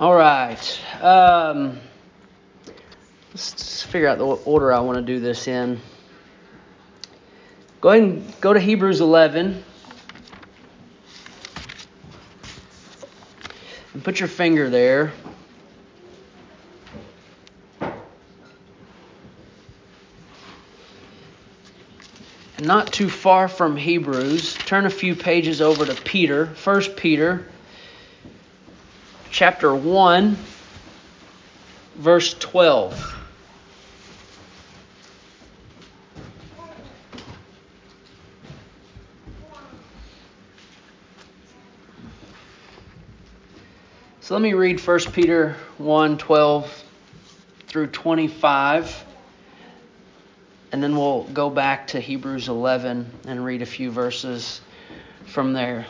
All right. Um, let's figure out the order I want to do this in. Go ahead and go to Hebrews 11. And put your finger there. not too far from Hebrews, turn a few pages over to Peter, 1 Peter chapter 1 verse 12. So let me read 1 Peter 1 12 through 25 and then we'll go back to Hebrews 11 and read a few verses from there.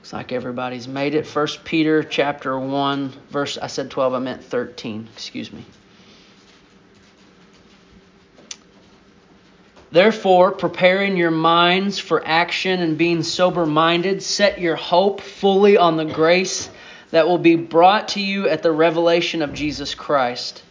Looks like everybody's made it. First Peter chapter 1 verse I said 12 I meant 13. Excuse me. Therefore, preparing your minds for action and being sober minded, set your hope fully on the grace that will be brought to you at the revelation of Jesus Christ.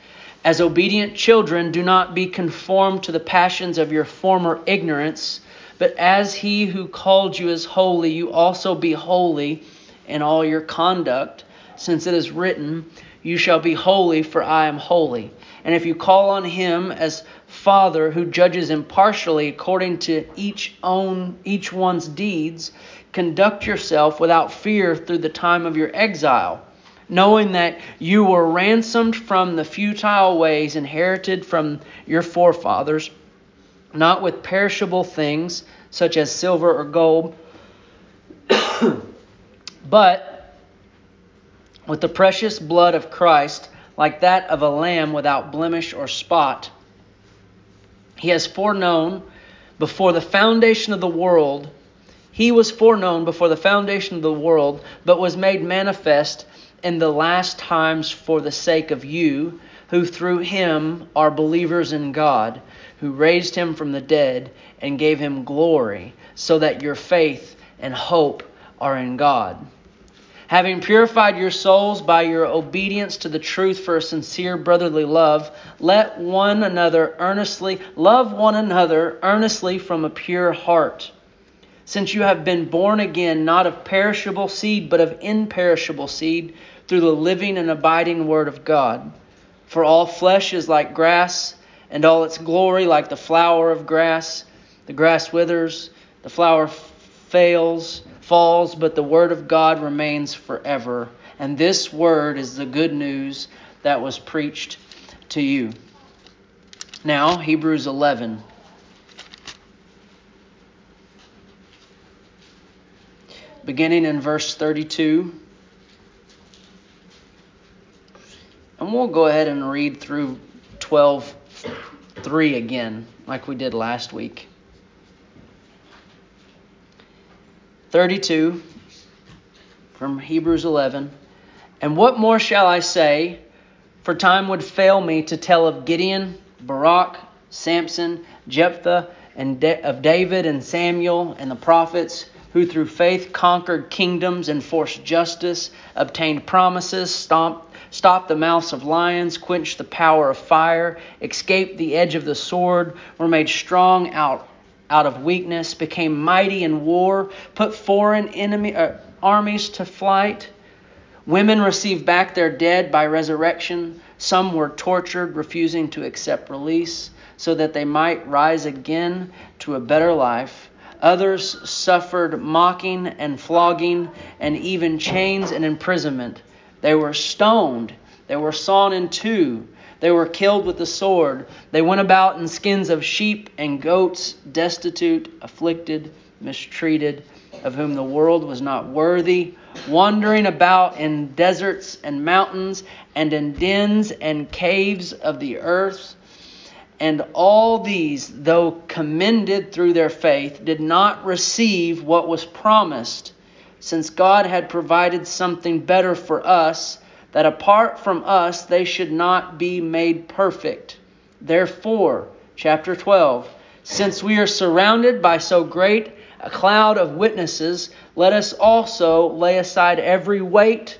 As obedient children, do not be conformed to the passions of your former ignorance, but as he who called you is holy, you also be holy in all your conduct, since it is written, You shall be holy, for I am holy. And if you call on him as Father who judges impartially according to each own each one's deeds, conduct yourself without fear through the time of your exile knowing that you were ransomed from the futile ways inherited from your forefathers, not with perishable things such as silver or gold, but with the precious blood of Christ, like that of a lamb without blemish or spot. He has foreknown before the foundation of the world. He was foreknown before the foundation of the world, but was made manifest in the last times for the sake of you, who through him are believers in God, who raised him from the dead and gave him glory, so that your faith and hope are in God. Having purified your souls by your obedience to the truth for a sincere brotherly love, let one another earnestly love one another earnestly from a pure heart since you have been born again, not of perishable seed, but of imperishable seed, through the living and abiding Word of God. For all flesh is like grass, and all its glory like the flower of grass. The grass withers, the flower fails, falls, but the Word of God remains forever. And this Word is the good news that was preached to you. Now, Hebrews 11. beginning in verse 32. And we'll go ahead and read through 12 3 again, like we did last week. 32 from Hebrews 11. And what more shall I say? For time would fail me to tell of Gideon, Barak, Samson, Jephthah, and of David and Samuel and the prophets who through faith conquered kingdoms, enforced justice, obtained promises, stomped, stopped the mouths of lions, quenched the power of fire, escaped the edge of the sword, were made strong out, out of weakness, became mighty in war, put foreign enemy, uh, armies to flight. Women received back their dead by resurrection. Some were tortured, refusing to accept release, so that they might rise again to a better life. Others suffered mocking and flogging and even chains and imprisonment. They were stoned. They were sawn in two. They were killed with the sword. They went about in skins of sheep and goats, destitute, afflicted, mistreated, of whom the world was not worthy, wandering about in deserts and mountains and in dens and caves of the earth and all these, though commended through their faith, did not receive what was promised, since God had provided something better for us, that apart from us they should not be made perfect. Therefore, chapter 12, since we are surrounded by so great a cloud of witnesses, let us also lay aside every weight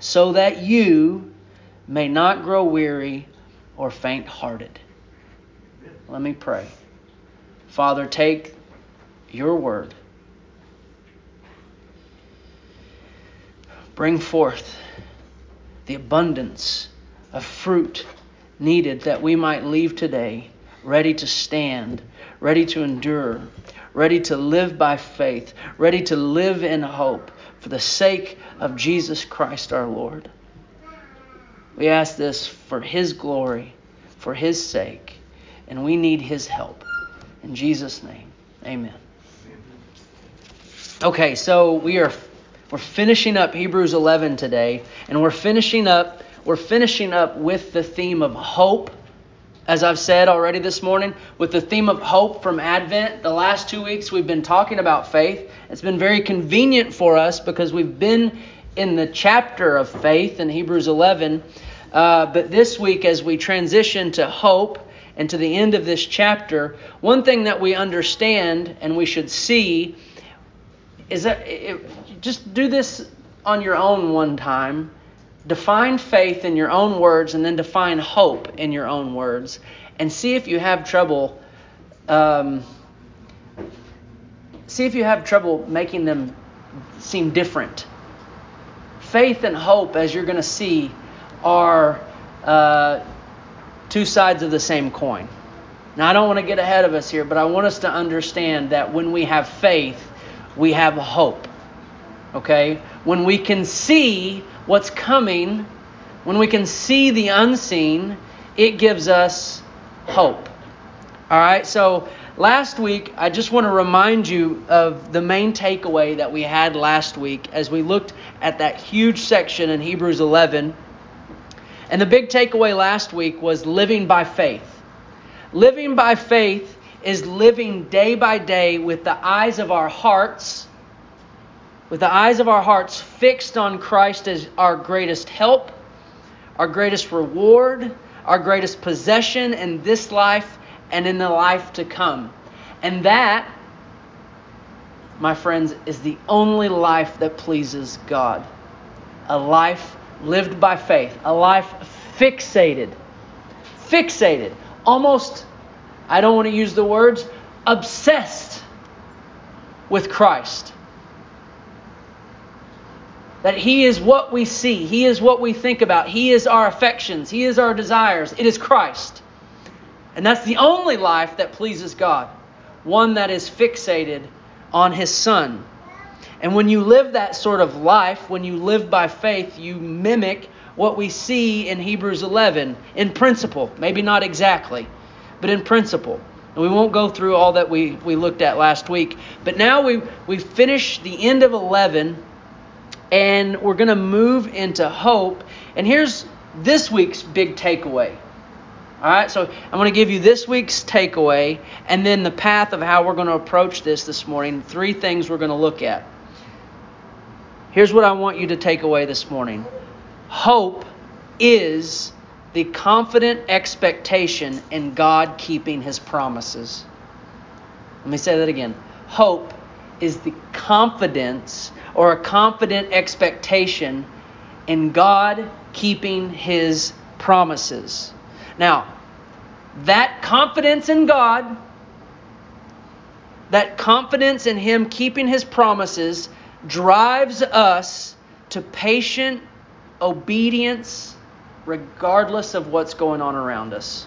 so that you may not grow weary or faint hearted. Let me pray. Father, take your word. Bring forth the abundance of fruit needed that we might leave today ready to stand, ready to endure, ready to live by faith, ready to live in hope for the sake of Jesus Christ our Lord. We ask this for His glory, for His sake, and we need His help. In Jesus' name, amen. Okay, so we are we're finishing up Hebrews 11 today, and we're finishing up we're finishing up with the theme of hope. As I've said already this morning, with the theme of hope from Advent, the last two weeks we've been talking about faith. It's been very convenient for us because we've been in the chapter of faith in Hebrews 11. Uh, but this week, as we transition to hope and to the end of this chapter, one thing that we understand and we should see is that it, just do this on your own one time define faith in your own words and then define hope in your own words and see if you have trouble um, see if you have trouble making them seem different. Faith and hope as you're going to see are uh, two sides of the same coin. Now i don't want to get ahead of us here but i want us to understand that when we have faith we have hope okay? When we can see what's coming, when we can see the unseen, it gives us hope. All right, so last week, I just want to remind you of the main takeaway that we had last week as we looked at that huge section in Hebrews 11. And the big takeaway last week was living by faith. Living by faith is living day by day with the eyes of our hearts with the eyes of our hearts fixed on Christ as our greatest help, our greatest reward, our greatest possession in this life and in the life to come. And that, my friends, is the only life that pleases God. A life lived by faith, a life fixated, fixated, almost, I don't want to use the words, obsessed with Christ that He is what we see, He is what we think about, He is our affections, He is our desires. It is Christ. And that's the only life that pleases God, one that is fixated on His Son. And when you live that sort of life, when you live by faith, you mimic what we see in Hebrews 11 in principle. Maybe not exactly, but in principle. And we won't go through all that we, we looked at last week. But now we, we finish the end of 11 and we're going to move into hope. And here's this week's big takeaway. All right, so I'm going to give you this week's takeaway and then the path of how we're going to approach this this morning. Three things we're going to look at. Here's what I want you to take away this morning hope is the confident expectation in God keeping his promises. Let me say that again. Hope is the confidence or a confident expectation in God keeping his promises. Now, that confidence in God, that confidence in him keeping his promises, drives us to patient obedience regardless of what's going on around us.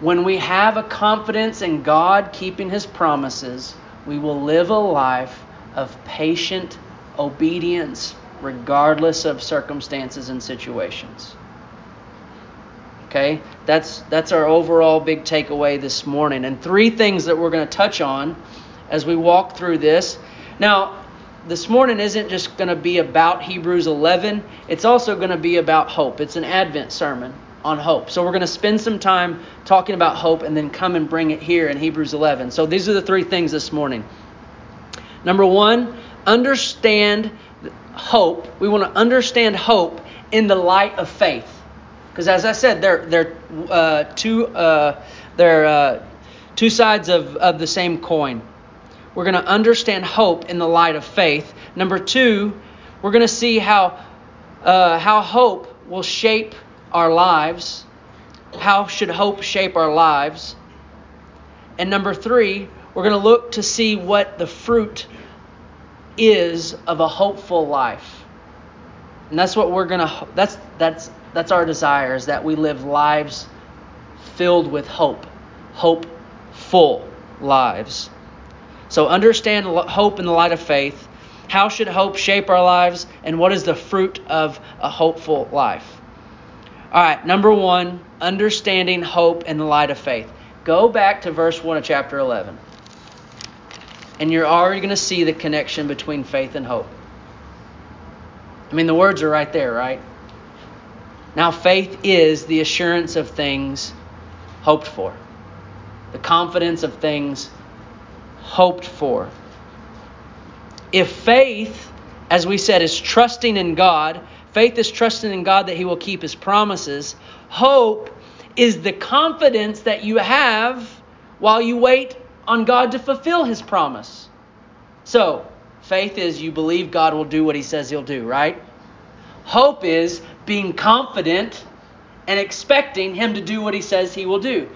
When we have a confidence in God keeping his promises, we will live a life of patient obedience regardless of circumstances and situations. Okay? That's that's our overall big takeaway this morning. And three things that we're going to touch on as we walk through this. Now, this morning isn't just going to be about Hebrews 11, it's also going to be about hope. It's an Advent sermon on hope. So we're going to spend some time talking about hope and then come and bring it here in Hebrews 11. So these are the three things this morning. Number one, understand hope. We want to understand hope in the light of faith. Because as I said, they're, they're uh, two, uh, they're, uh, two sides of, of the same coin. We're going to understand hope in the light of faith. Number two, we're going to see how, uh, how hope will shape our lives. How should hope shape our lives? And number three, we're going to look to see what the fruit is of a hopeful life. And that's what we're going to that's that's that's our desire is that we live lives filled with hope. Hopeful lives. So understand hope in the light of faith. How should hope shape our lives? And what is the fruit of a hopeful life? All right, number one, understanding hope in the light of faith. Go back to verse 1 of chapter 11. And you're already going to see the connection between faith and hope. I mean, the words are right there, right? Now, faith is the assurance of things hoped for, the confidence of things hoped for. If faith, as we said, is trusting in God, faith is trusting in God that He will keep His promises. Hope is the confidence that you have while you wait on God to fulfill His promise. So, faith is you believe God will do what He says He'll do, right? Hope is being confident and expecting Him to do what He says He will do.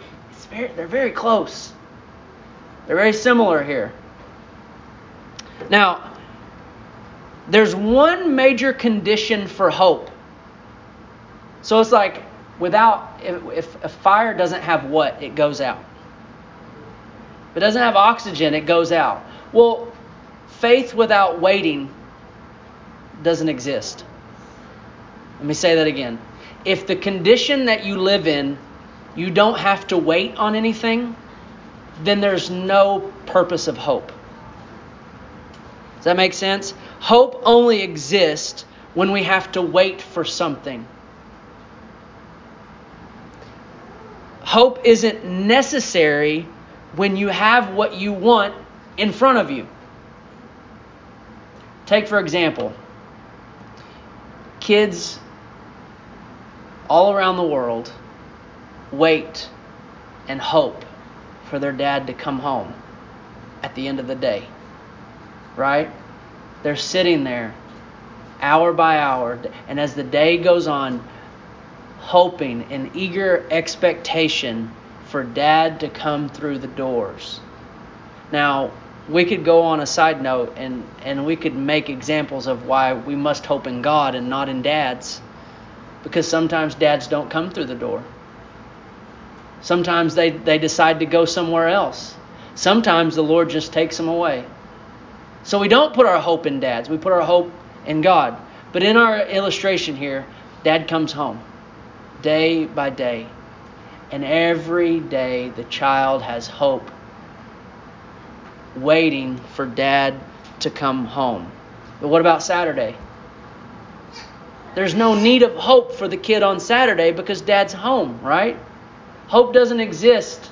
Very, they're very close. They're very similar here. Now, there's one major condition for hope. So it's like without, if, if, fire doesn't have what, it goes out. If it doesn't have oxygen, it goes out. Well, faith without waiting doesn't exist. Let me say that again. If the condition that you live in, you don't have to wait on anything, then there's no purpose of hope. Does that make sense? Hope only exists when we have to wait for something. Hope isn't necessary when you have what you want in front of you. Take, for example, kids all around the world wait and hope for their dad to come home at the end of the day. Right? They're sitting there hour by hour, and as the day goes on, hoping in eager expectation for dad to come through the doors. Now, we could go on a side note and, and we could make examples of why we must hope in God and not in dads. Because sometimes dads don't come through the door. Sometimes they, they decide to go somewhere else. Sometimes the Lord just takes them away. So we don't put our hope in dads, we put our hope in God. But in our illustration here, dad comes home day by day. And every day the child has hope, waiting for dad to come home. But what about Saturday? There's no need of hope for the kid on Saturday because dad's home, right? Hope doesn't exist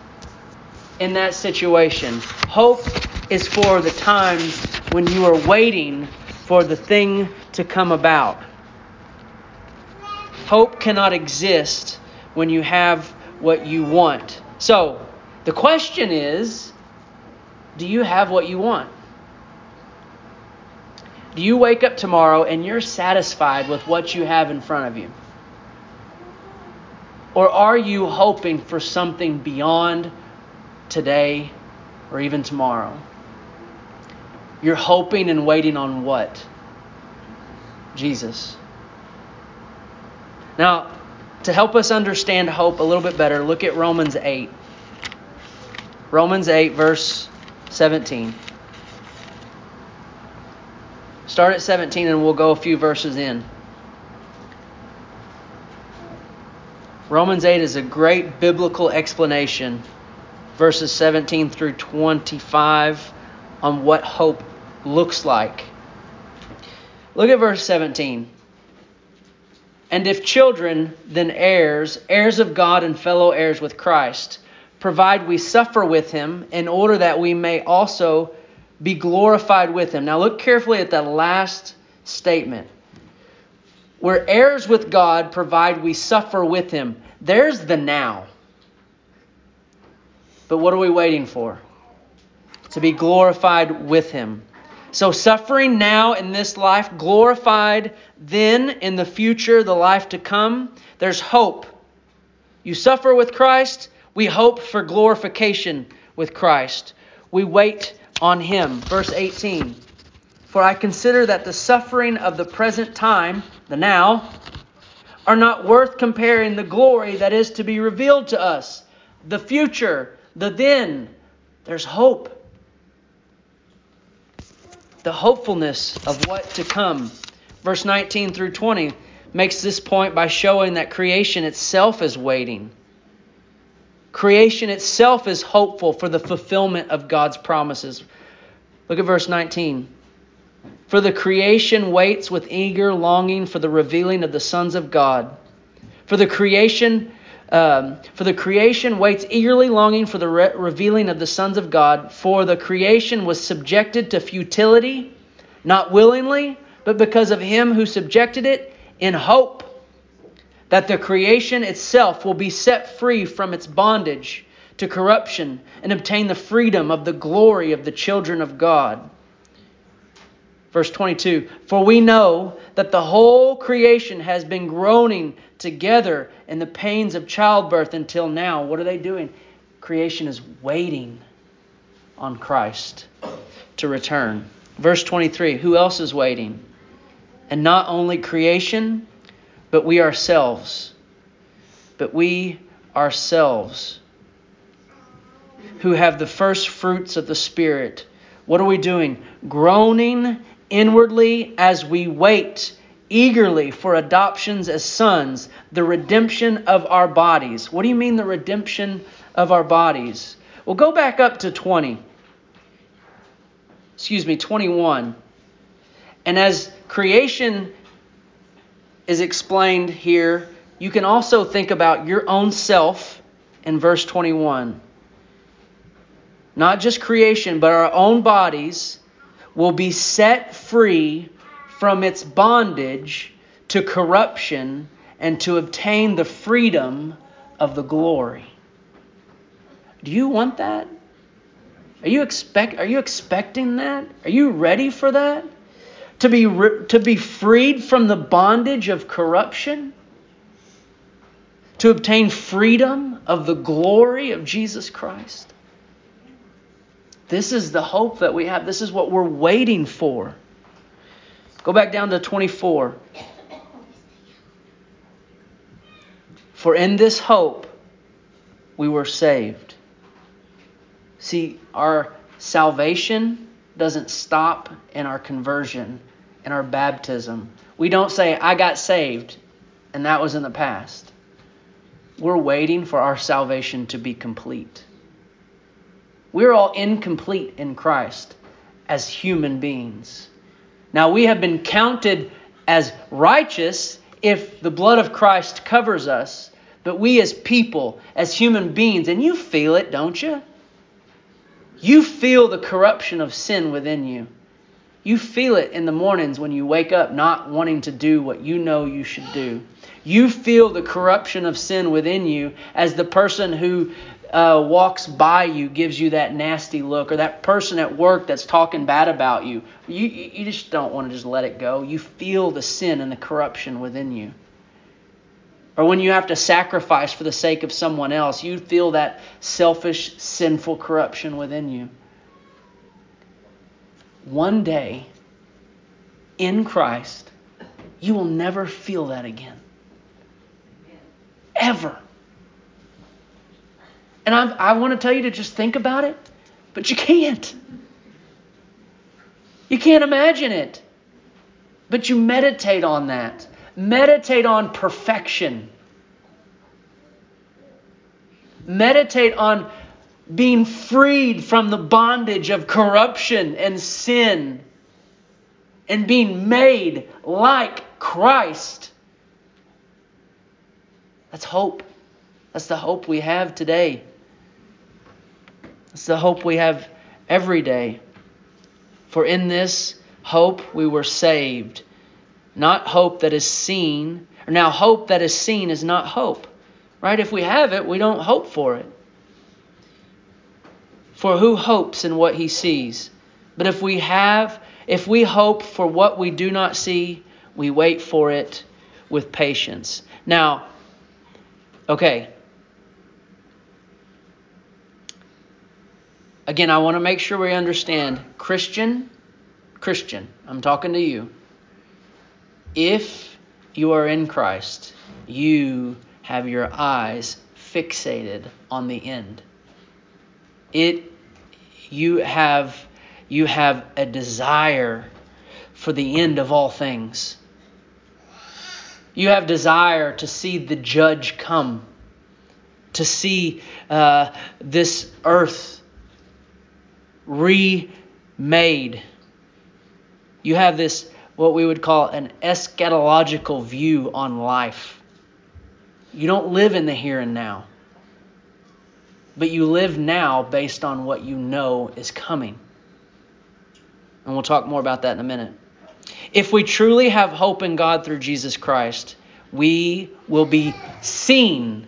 in that situation. Hope is for the times when you are waiting for the thing to come about. Hope cannot exist when you have what you want. So, the question is do you have what you want? Do you wake up tomorrow and you're satisfied with what you have in front of you? Or are you hoping for something beyond today or even tomorrow? You're hoping and waiting on what? Jesus. Now, to help us understand hope a little bit better, look at Romans 8. Romans 8, verse 17. Start at 17 and we'll go a few verses in. Romans 8 is a great biblical explanation, verses 17 through 25, on what hope looks like Look at verse 17. And if children, then heirs, heirs of God and fellow heirs with Christ, provide we suffer with him in order that we may also be glorified with him. Now look carefully at that last statement. We're heirs with God, provide we suffer with him. There's the now. But what are we waiting for? To be glorified with him. So, suffering now in this life, glorified then in the future, the life to come, there's hope. You suffer with Christ, we hope for glorification with Christ. We wait on him. Verse 18 For I consider that the suffering of the present time, the now, are not worth comparing the glory that is to be revealed to us. The future, the then, there's hope. The hopefulness of what to come. Verse 19 through 20 makes this point by showing that creation itself is waiting. Creation itself is hopeful for the fulfillment of God's promises. Look at verse 19. For the creation waits with eager longing for the revealing of the sons of God. For the creation, um, for the creation waits eagerly longing for the re- revealing of the sons of God. For the creation was subjected to futility, not willingly, but because of him who subjected it, in hope that the creation itself will be set free from its bondage to corruption and obtain the freedom of the glory of the children of God. Verse 22 For we know that the whole creation has been groaning together in the pains of childbirth until now. What are they doing? Creation is waiting on Christ to return. Verse 23 Who else is waiting? And not only creation, but we ourselves. But we ourselves who have the first fruits of the Spirit. What are we doing? Groaning inwardly as we wait eagerly for adoptions as sons, the redemption of our bodies. What do you mean, the redemption of our bodies? Well, go back up to 20. Excuse me, 21. And as creation is explained here, you can also think about your own self in verse 21. Not just creation, but our own bodies will be set free from its bondage to corruption and to obtain the freedom of the glory. Do you want that? Are you expect are you expecting that? Are you ready for that? To be to be freed from the bondage of corruption? To obtain freedom of the glory of Jesus Christ? This is the hope that we have. This is what we're waiting for. Go back down to 24. For in this hope we were saved. See, our salvation doesn't stop in our conversion, in our baptism. We don't say, I got saved, and that was in the past. We're waiting for our salvation to be complete. We're all incomplete in Christ as human beings. Now, we have been counted as righteous if the blood of Christ covers us, but we as people, as human beings, and you feel it, don't you? You feel the corruption of sin within you. You feel it in the mornings when you wake up not wanting to do what you know you should do. You feel the corruption of sin within you as the person who uh, walks by you gives you that nasty look, or that person at work that's talking bad about you, you, you just don't want to just let it go. You feel the sin and the corruption within you. Or when you have to sacrifice for the sake of someone else, you feel that selfish, sinful corruption within you. One day, in Christ, you will never feel that again. Ever. And I'm, i want to tell you to just think about it, but you can't. You can't imagine it. But you meditate on that. Meditate on perfection. Meditate on being freed from the bondage of corruption and sin and being made like Christ. That's hope. That's the hope we have today. That's the hope we have every day. For in this hope we were saved. Not hope that is seen. Or now, hope that is seen is not hope. Right? If we have it, we don't hope for it. For who hopes in what he sees? But if we have, if we hope for what we do not see, we wait for it with patience. Now, okay. Again, I want to make sure we understand Christian, Christian, I'm talking to you. If you are in Christ, you have your eyes fixated on the end. It you have you have a desire for the end of all things. You have desire to see the judge come, to see uh, this earth remade. You have this, what we would call an eschatological view on life. You don't live in the here and now, but you live now based on what you know is coming. And we'll talk more about that in a minute. If we truly have hope in God through Jesus Christ, we will be seen.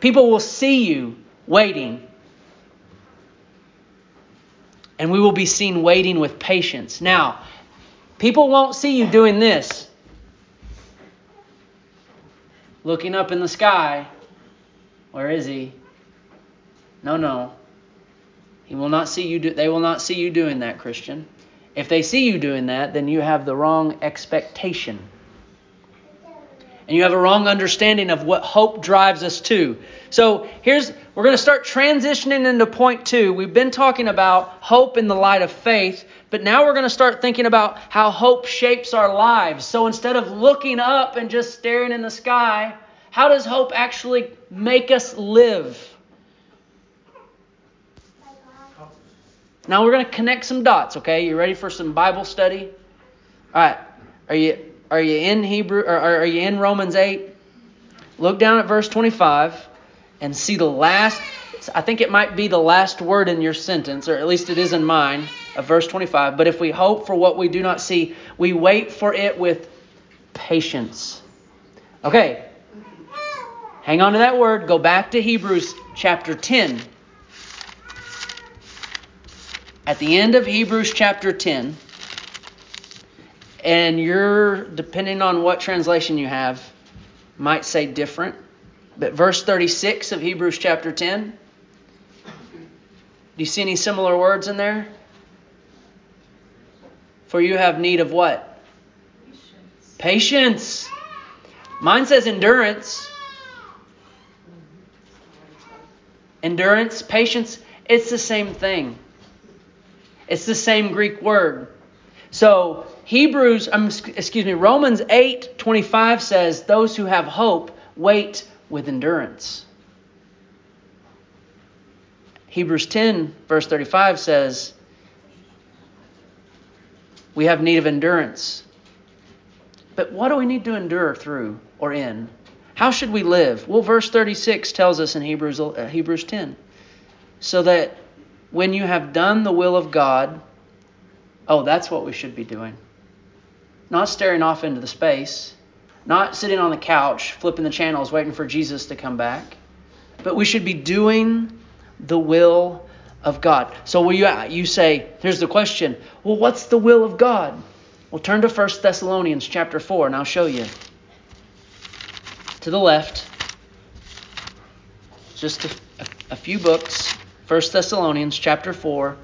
People will see you waiting. And we will be seen waiting with patience. Now, people won't see you doing this looking up in the sky. Where is he? No, no. He will not see you do, they will not see you doing that, Christian. If they see you doing that, then you have the wrong expectation. And you have a wrong understanding of what hope drives us to. So here's, we're going to start transitioning into point two. We've been talking about hope in the light of faith, but now we're going to start thinking about how hope shapes our lives. So instead of looking up and just staring in the sky, how does hope actually make us live? Now we're going to connect some dots, okay? You ready for some Bible study? All right. Are you are you in Hebrew or are you in Romans 8? Look down at verse 25 and see the last I think it might be the last word in your sentence or at least it is in mine of verse 25. But if we hope for what we do not see, we wait for it with patience. Okay. Hang on to that word. Go back to Hebrews chapter 10 at the end of Hebrews chapter 10, and you're, depending on what translation you have, might say different. But verse 36 of Hebrews chapter 10, do you see any similar words in there? For you have need of what? Patience. Patience. Mine says endurance. Endurance, patience, it's the same thing. It's the same Greek word. So Hebrews, um, excuse me, Romans 8 25 says, Those who have hope wait with endurance. Hebrews 10, verse 35 says, We have need of endurance. But what do we need to endure through or in? How should we live? Well, verse 36 tells us in Hebrews, uh, Hebrews 10 so that when you have done the will of God, oh, that's what we should be doing. Not staring off into the space, not sitting on the couch, flipping the channels, waiting for Jesus to come back, but we should be doing the will of God. So will you, you say, here's the question, well, what's the will of God? Well, turn to 1 Thessalonians chapter 4, and I'll show you. To the left, just a, a few books. 1 Thessalonians chapter 4.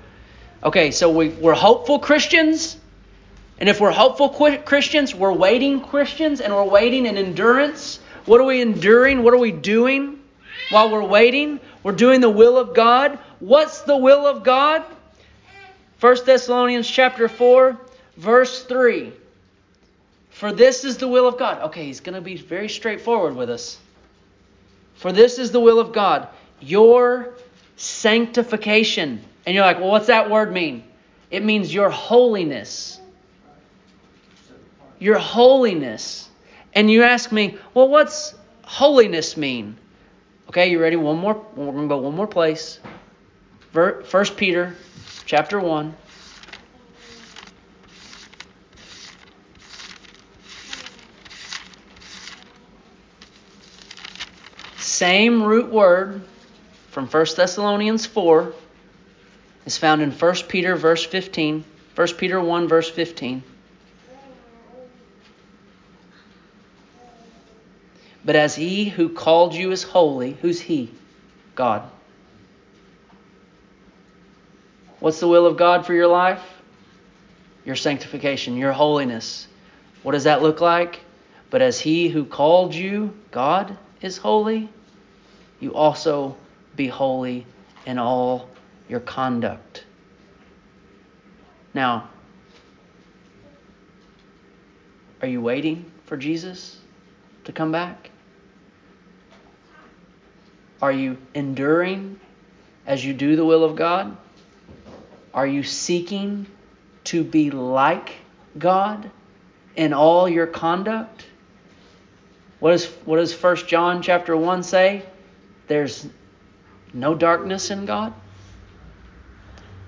Okay, so we, we're hopeful Christians. And if we're hopeful Christians, we're waiting Christians, and we're waiting in endurance. What are we enduring? What are we doing while we're waiting? We're doing the will of God. What's the will of God? 1 Thessalonians chapter 4, verse 3. For this is the will of God. Okay, he's going to be very straightforward with us. For this is the will of God, your sanctification. And you're like, well, what's that word mean? It means your holiness. your holiness. And you ask me, well, what's holiness mean? Okay, you ready? One more. We're going to go one more place. First Peter chapter 1. Same root word from 1 Thessalonians 4 is found in 1 Peter verse 15. 1 Peter 1 verse 15. But as he who called you is holy, who's he? God. What's the will of God for your life? Your sanctification, your holiness. What does that look like? But as he who called you, God, is holy, you also be holy in all your conduct. Now, are you waiting for Jesus to come back? Are you enduring as you do the will of God? Are you seeking to be like God in all your conduct? What, is, what does 1 John chapter 1 say? There's no darkness in God,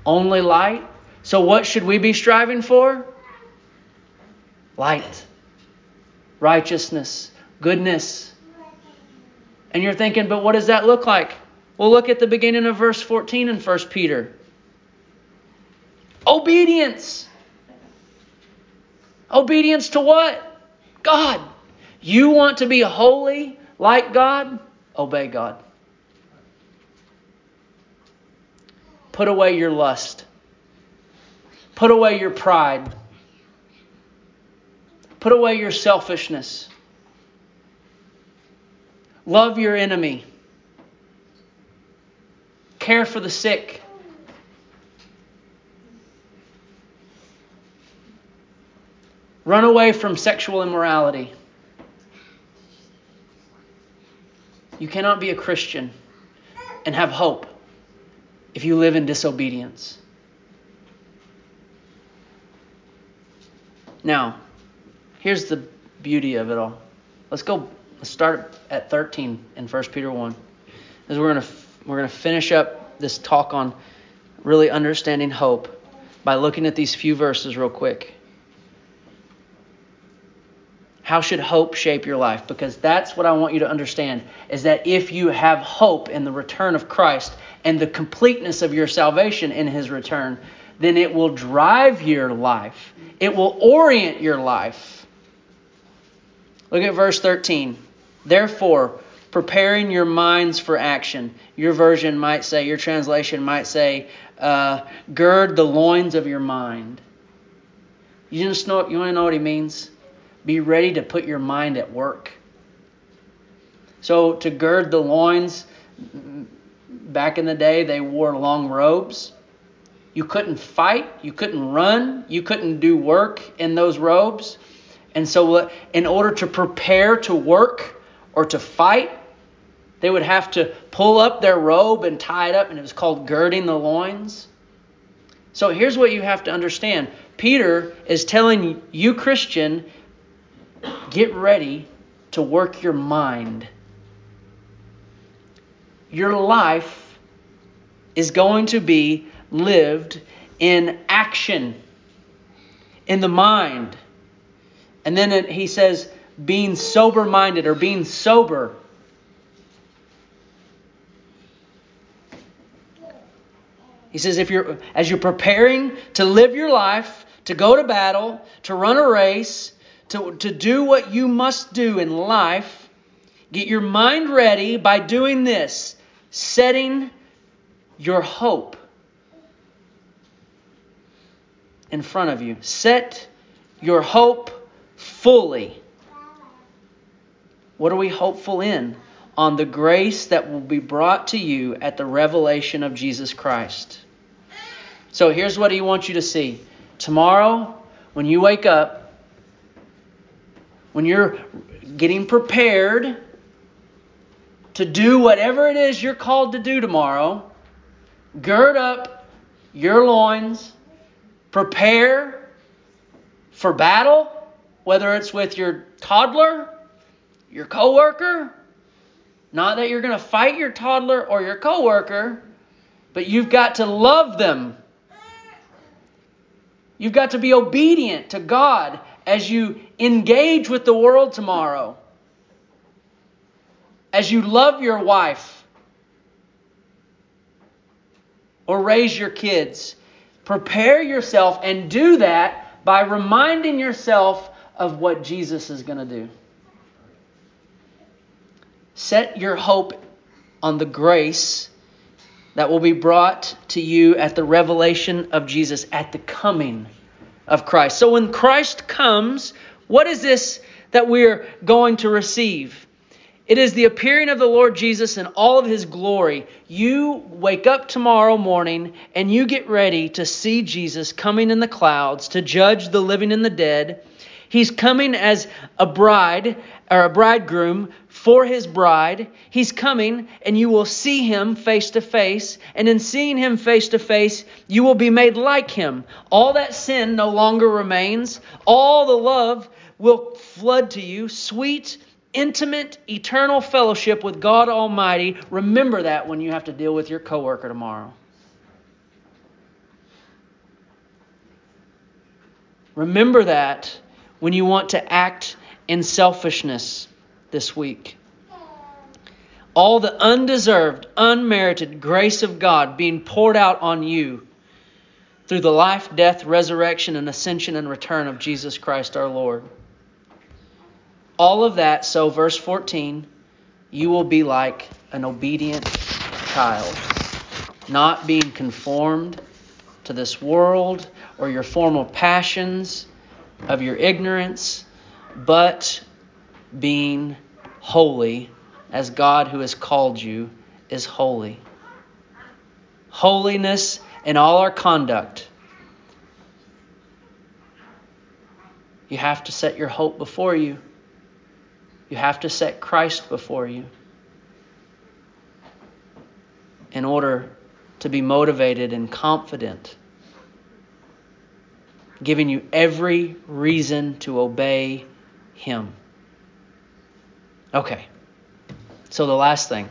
only light. So, what should we be striving for? Light, righteousness, goodness. And you're thinking, but what does that look like? Well, look at the beginning of verse 14 in 1 Peter. Obedience. Obedience to what? God. You want to be holy like God? Obey God. Put away your lust. Put away your pride. Put away your selfishness. Love your enemy. Care for the sick. Run away from sexual immorality. You cannot be a Christian and have hope if you live in disobedience. Now, here's the beauty of it all. Let's go. Let's start at 13 in 1 Peter 1. As we're to we're to finish up this talk on really understanding hope by looking at these few verses real quick. How should hope shape your life? Because that's what I want you to understand is that if you have hope in the return of Christ and the completeness of your salvation in his return, then it will drive your life. It will orient your life. Look at verse 13. Therefore, preparing your minds for action. Your version might say, your translation might say, uh, gird the loins of your mind. You just know you want to know what he means? Be ready to put your mind at work. So, to gird the loins, back in the day, they wore long robes. You couldn't fight, you couldn't run, you couldn't do work in those robes. And so, in order to prepare to work or to fight, they would have to pull up their robe and tie it up, and it was called girding the loins. So, here's what you have to understand Peter is telling you, Christian, get ready to work your mind. Your life is going to be lived in action, in the mind. And then it, he says, being sober minded or being sober. He says, if you're as you're preparing to live your life, to go to battle, to run a race, to, to do what you must do in life, get your mind ready by doing this setting your hope in front of you. Set your hope fully. What are we hopeful in? On the grace that will be brought to you at the revelation of Jesus Christ. So here's what he wants you to see. Tomorrow, when you wake up, when you're getting prepared to do whatever it is you're called to do tomorrow, gird up your loins, prepare for battle whether it's with your toddler, your coworker, not that you're going to fight your toddler or your coworker, but you've got to love them. You've got to be obedient to God as you engage with the world tomorrow. As you love your wife or raise your kids, prepare yourself and do that by reminding yourself of what Jesus is going to do. Set your hope on the grace that will be brought to you at the revelation of Jesus, at the coming of Christ. So when Christ comes, what is this that we're going to receive? It is the appearing of the Lord Jesus in all of his glory. You wake up tomorrow morning and you get ready to see Jesus coming in the clouds to judge the living and the dead. He's coming as a bride or a bridegroom for his bride. He's coming and you will see him face to face. And in seeing him face to face, you will be made like him. All that sin no longer remains. All the love will flood to you. Sweet intimate, eternal fellowship with God Almighty. Remember that when you have to deal with your coworker tomorrow. Remember that when you want to act in selfishness this week. All the undeserved, unmerited grace of God being poured out on you through the life, death, resurrection, and ascension and return of Jesus Christ our Lord. All of that, so verse 14, you will be like an obedient child, not being conformed to this world or your formal passions of your ignorance, but being holy as God who has called you is holy. Holiness in all our conduct. You have to set your hope before you. You have to set Christ before you in order to be motivated and confident, giving you every reason to obey Him. Okay, so the last thing.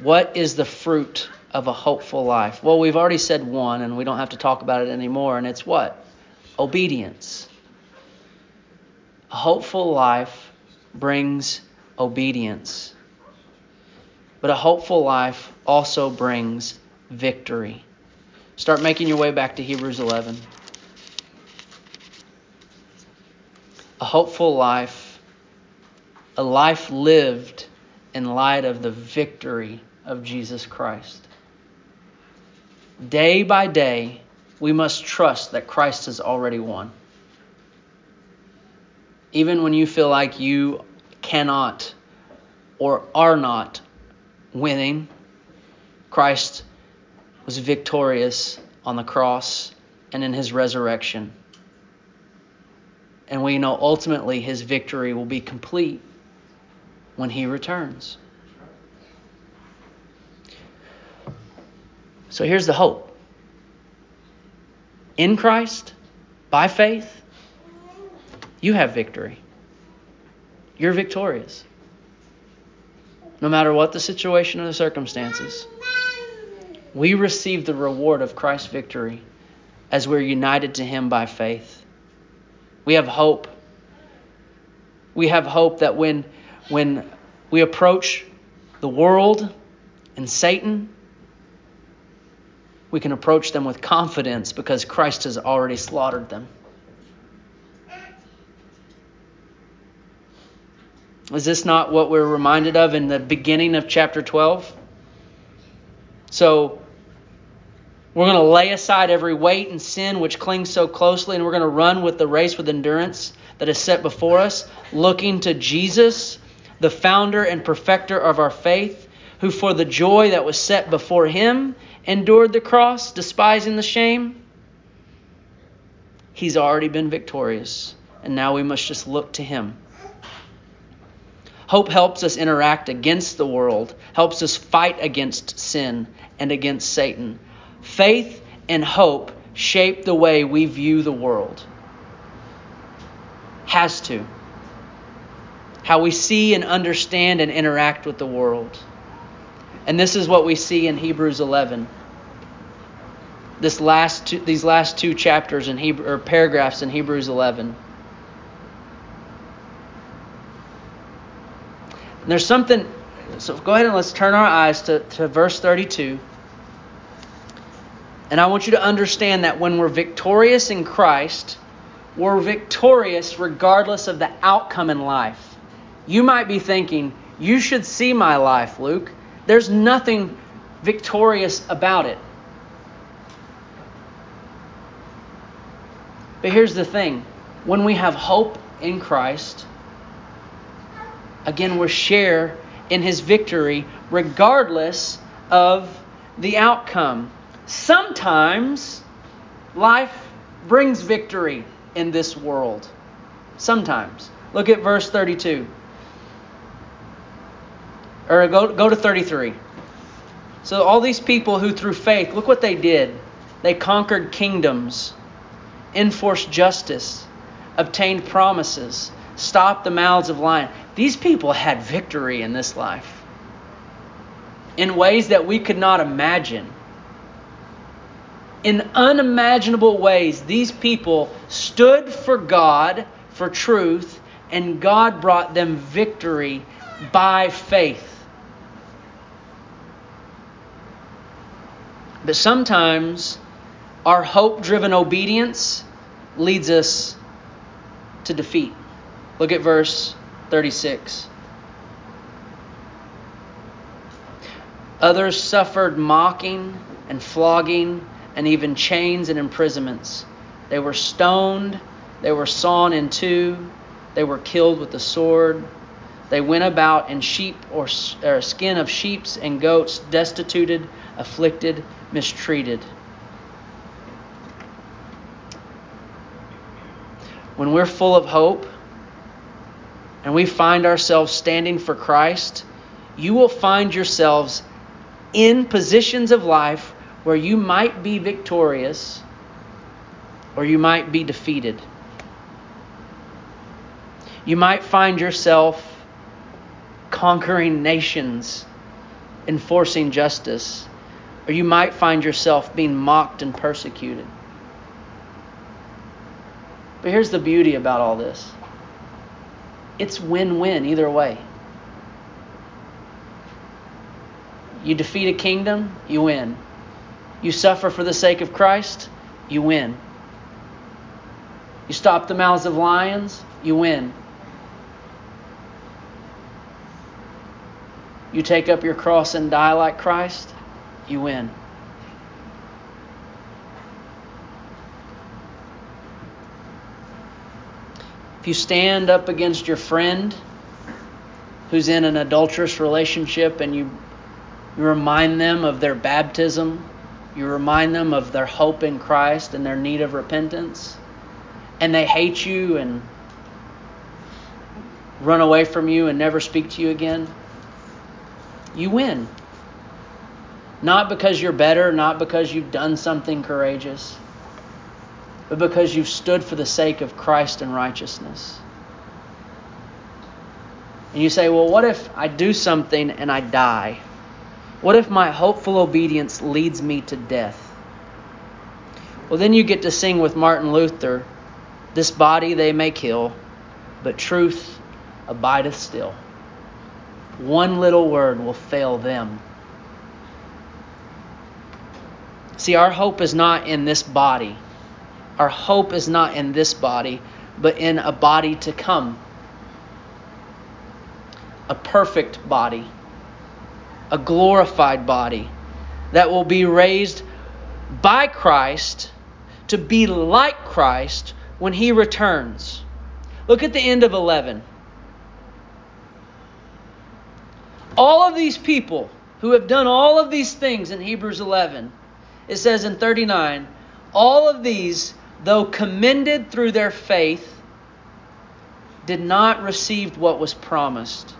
What is the fruit of a hopeful life? Well, we've already said one, and we don't have to talk about it anymore, and it's what? Obedience. A hopeful life brings obedience. But a hopeful life also brings victory. Start making your way back to Hebrews 11. A hopeful life, a life lived in light of the victory of Jesus Christ. Day by day, we must trust that Christ has already won even when you feel like you cannot or are not winning, Christ was victorious on the cross and in his resurrection. And we know ultimately his victory will be complete when he returns. So here's the hope in Christ, by faith, you have victory. You're victorious. No matter what the situation or the circumstances, we receive the reward of Christ's victory as we're united to Him by faith. We have hope. We have hope that when, when we approach the world and Satan, we can approach them with confidence because Christ has already slaughtered them. Is this not what we're reminded of in the beginning of chapter 12? So, we're going to lay aside every weight and sin which clings so closely, and we're going to run with the race with endurance that is set before us, looking to Jesus, the founder and perfecter of our faith, who for the joy that was set before him endured the cross, despising the shame. He's already been victorious, and now we must just look to him. Hope helps us interact against the world, helps us fight against sin and against Satan. Faith and hope shape the way we view the world. Has to. How we see and understand and interact with the world. And this is what we see in Hebrews 11. This last two, these last two chapters in Hebrew or paragraphs in Hebrews 11. And there's something so go ahead and let's turn our eyes to, to verse 32. And I want you to understand that when we're victorious in Christ, we're victorious regardless of the outcome in life. You might be thinking, you should see my life, Luke. There's nothing victorious about it. But here's the thing when we have hope in Christ, again, we share in his victory regardless of the outcome. Sometimes life brings victory in this world. Sometimes. Look at verse 32 or go, go to 33. So, all these people who, through faith, look what they did. They conquered kingdoms, enforced justice, obtained promises, stopped the mouths of lions. These people had victory in this life in ways that we could not imagine. In unimaginable ways, these people stood for God, for truth, and God brought them victory by faith. But sometimes our hope driven obedience leads us to defeat. Look at verse 36. Others suffered mocking and flogging and even chains and imprisonments. They were stoned, they were sawn in two, they were killed with the sword. They went about in sheep or, or skin of sheeps and goats, destituted, afflicted, mistreated. When we're full of hope and we find ourselves standing for Christ, you will find yourselves in positions of life where you might be victorious or you might be defeated. You might find yourself conquering nations, enforcing justice or you might find yourself being mocked and persecuted. But here's the beauty about all this it's win win either way. You defeat a kingdom, you win. You suffer for the sake of Christ, you win. You stop the mouths of lions, you win. You take up your cross and die like Christ, you win. You stand up against your friend who's in an adulterous relationship and you, you remind them of their baptism, you remind them of their hope in Christ and their need of repentance, and they hate you and run away from you and never speak to you again, you win. Not because you're better, not because you've done something courageous, but because you've stood for the sake of Christ and righteousness. And you say, well, what if I do something and I die? What if my hopeful obedience leads me to death? Well, then you get to sing with Martin Luther This body they may kill, but truth abideth still. One little word will fail them See, our hope is not in this body. Our hope is not in this body, but in a body to come. A perfect body, a glorified body that will be raised by Christ to be like Christ when he returns. Look at the end of 11. All of these people who have done all of these things in Hebrews 11 it says in 39 All of these, though commended through their faith, did not receive what was promised.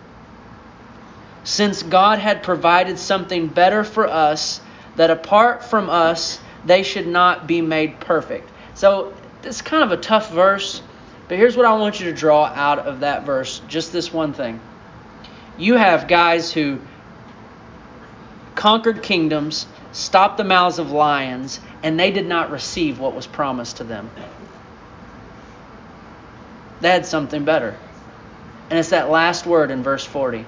Since God had provided something better for us, that apart from us, they should not be made perfect. So, it's kind of a tough verse, But here's what I want you to draw out of that verse just this one thing. You have guys who conquered kingdoms, stopped the mouths of lions, and they did not receive what was promised to them. They had something better. And it's that last word in verse 40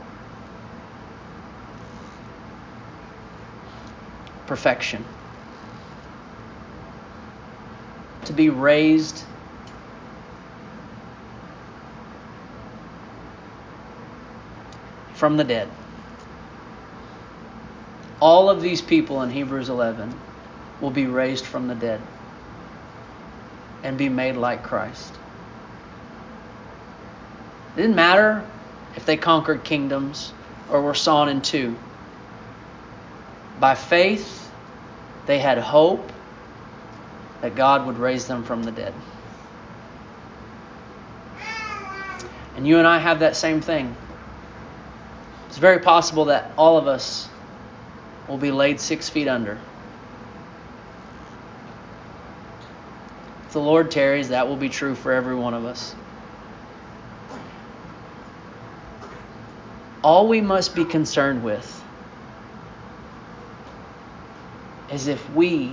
perfection. To be raised from the dead. All of these people in Hebrews 11 will be raised from the dead and be made like Christ. It didn't matter if they conquered kingdoms or were sawn in two. By faith, they had hope that God would raise them from the dead. And you and I have that same thing. It's very possible that all of us will be laid six feet under. If the Lord tarries, that will be true for every one of us. All we must be concerned with is if we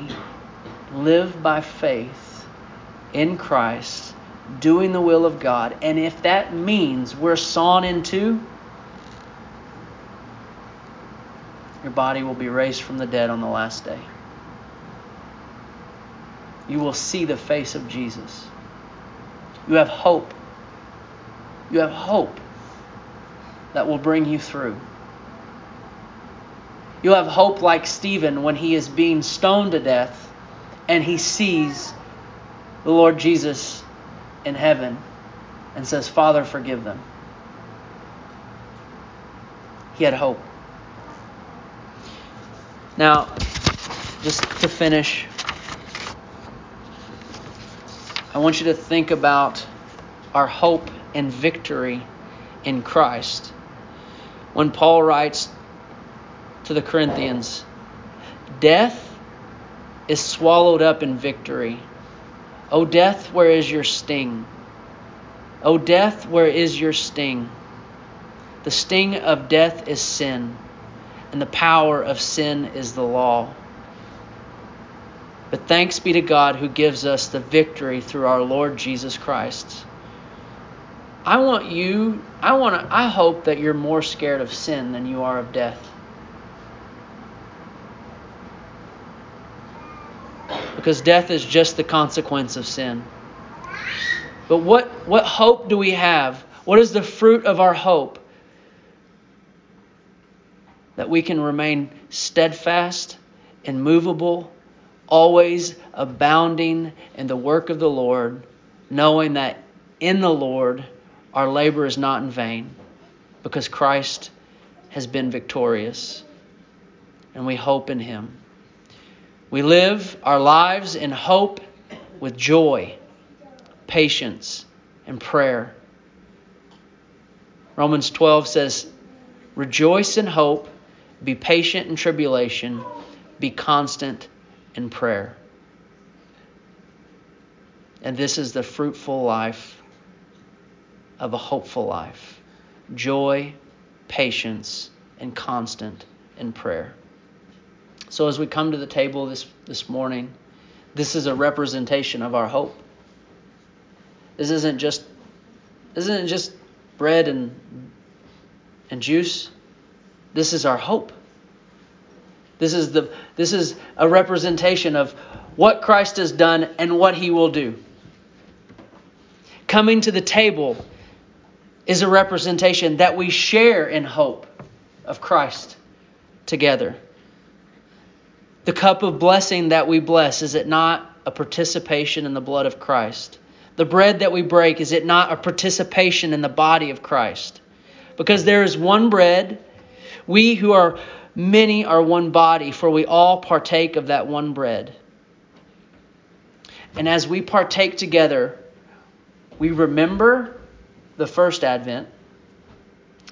live by faith in Christ, doing the will of God, and if that means we're sawn in two, Your body will be raised from the dead on the last day. You will see the face of Jesus. You have hope. You have hope that will bring you through. You'll have hope like Stephen when he is being stoned to death and he sees the Lord Jesus in heaven and says, Father, forgive them. He had hope. Now, just to finish, I want you to think about our hope and victory in Christ. When Paul writes to the Corinthians, Death is swallowed up in victory. O death, where is your sting? O death, where is your sting? The sting of death is sin and the power of sin is the law. But thanks be to God who gives us the victory through our Lord Jesus Christ. I want you, I want I hope that you're more scared of sin than you are of death. Because death is just the consequence of sin. But what, what hope do we have? What is the fruit of our hope? That we can remain steadfast, immovable, always abounding in the work of the Lord, knowing that in the Lord our labor is not in vain because Christ has been victorious and we hope in him. We live our lives in hope with joy, patience, and prayer. Romans 12 says, Rejoice in hope be patient in tribulation. Be constant in prayer. And this is the fruitful life of a hopeful life joy, patience, and constant in prayer. So, as we come to the table this, this morning, this is a representation of our hope. This isn't just isn't just bread and and juice. This is our hope. This is, the, this is a representation of what Christ has done and what he will do. Coming to the table is a representation that we share in hope of Christ together. The cup of blessing that we bless, is it not a participation in the blood of Christ? The bread that we break, is it not a participation in the body of Christ? Because there is one bread we who are many are one body, for we all partake of that one bread. And as we partake together, we remember the first advent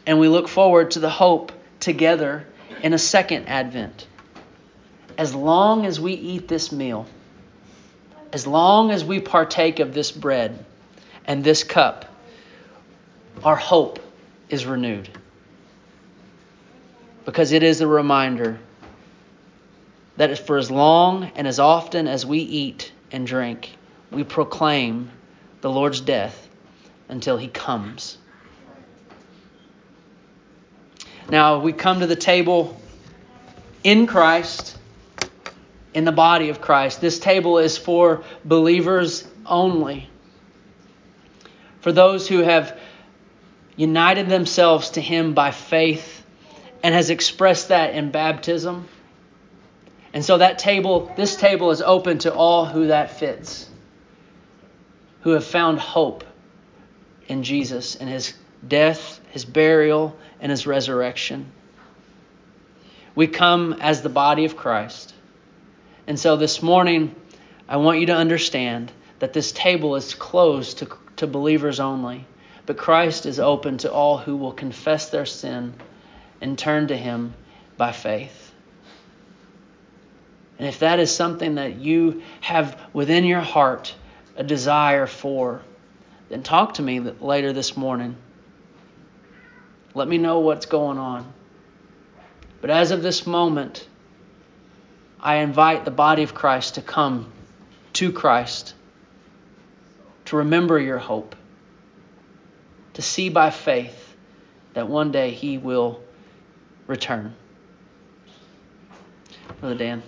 and we look forward to the hope together in a second advent. As long as we eat this meal, as long as we partake of this bread, and this cup, our hope is renewed. Because it is a reminder that for as long and as often as we eat and drink, we proclaim the Lord's death until he comes. Now we come to the table in Christ, in the body of Christ. This table is for believers only. For those who have united themselves to him by faith and has expressed that in baptism. And so that table, this table is open to all who that fits, who have found hope in Jesus and his death, his burial, and his resurrection. We come as the body of Christ. And so this morning, I want you to understand that this table is closed to, to believers only, but Christ is open to all who will confess their sin and turn to him by faith. And if that is something that you have within your heart a desire for, then talk to me later this morning. Let me know what's going on. But as of this moment, I invite the body of Christ to come to Christ, to remember your hope, to see by faith that one day he will return. Brother Dan.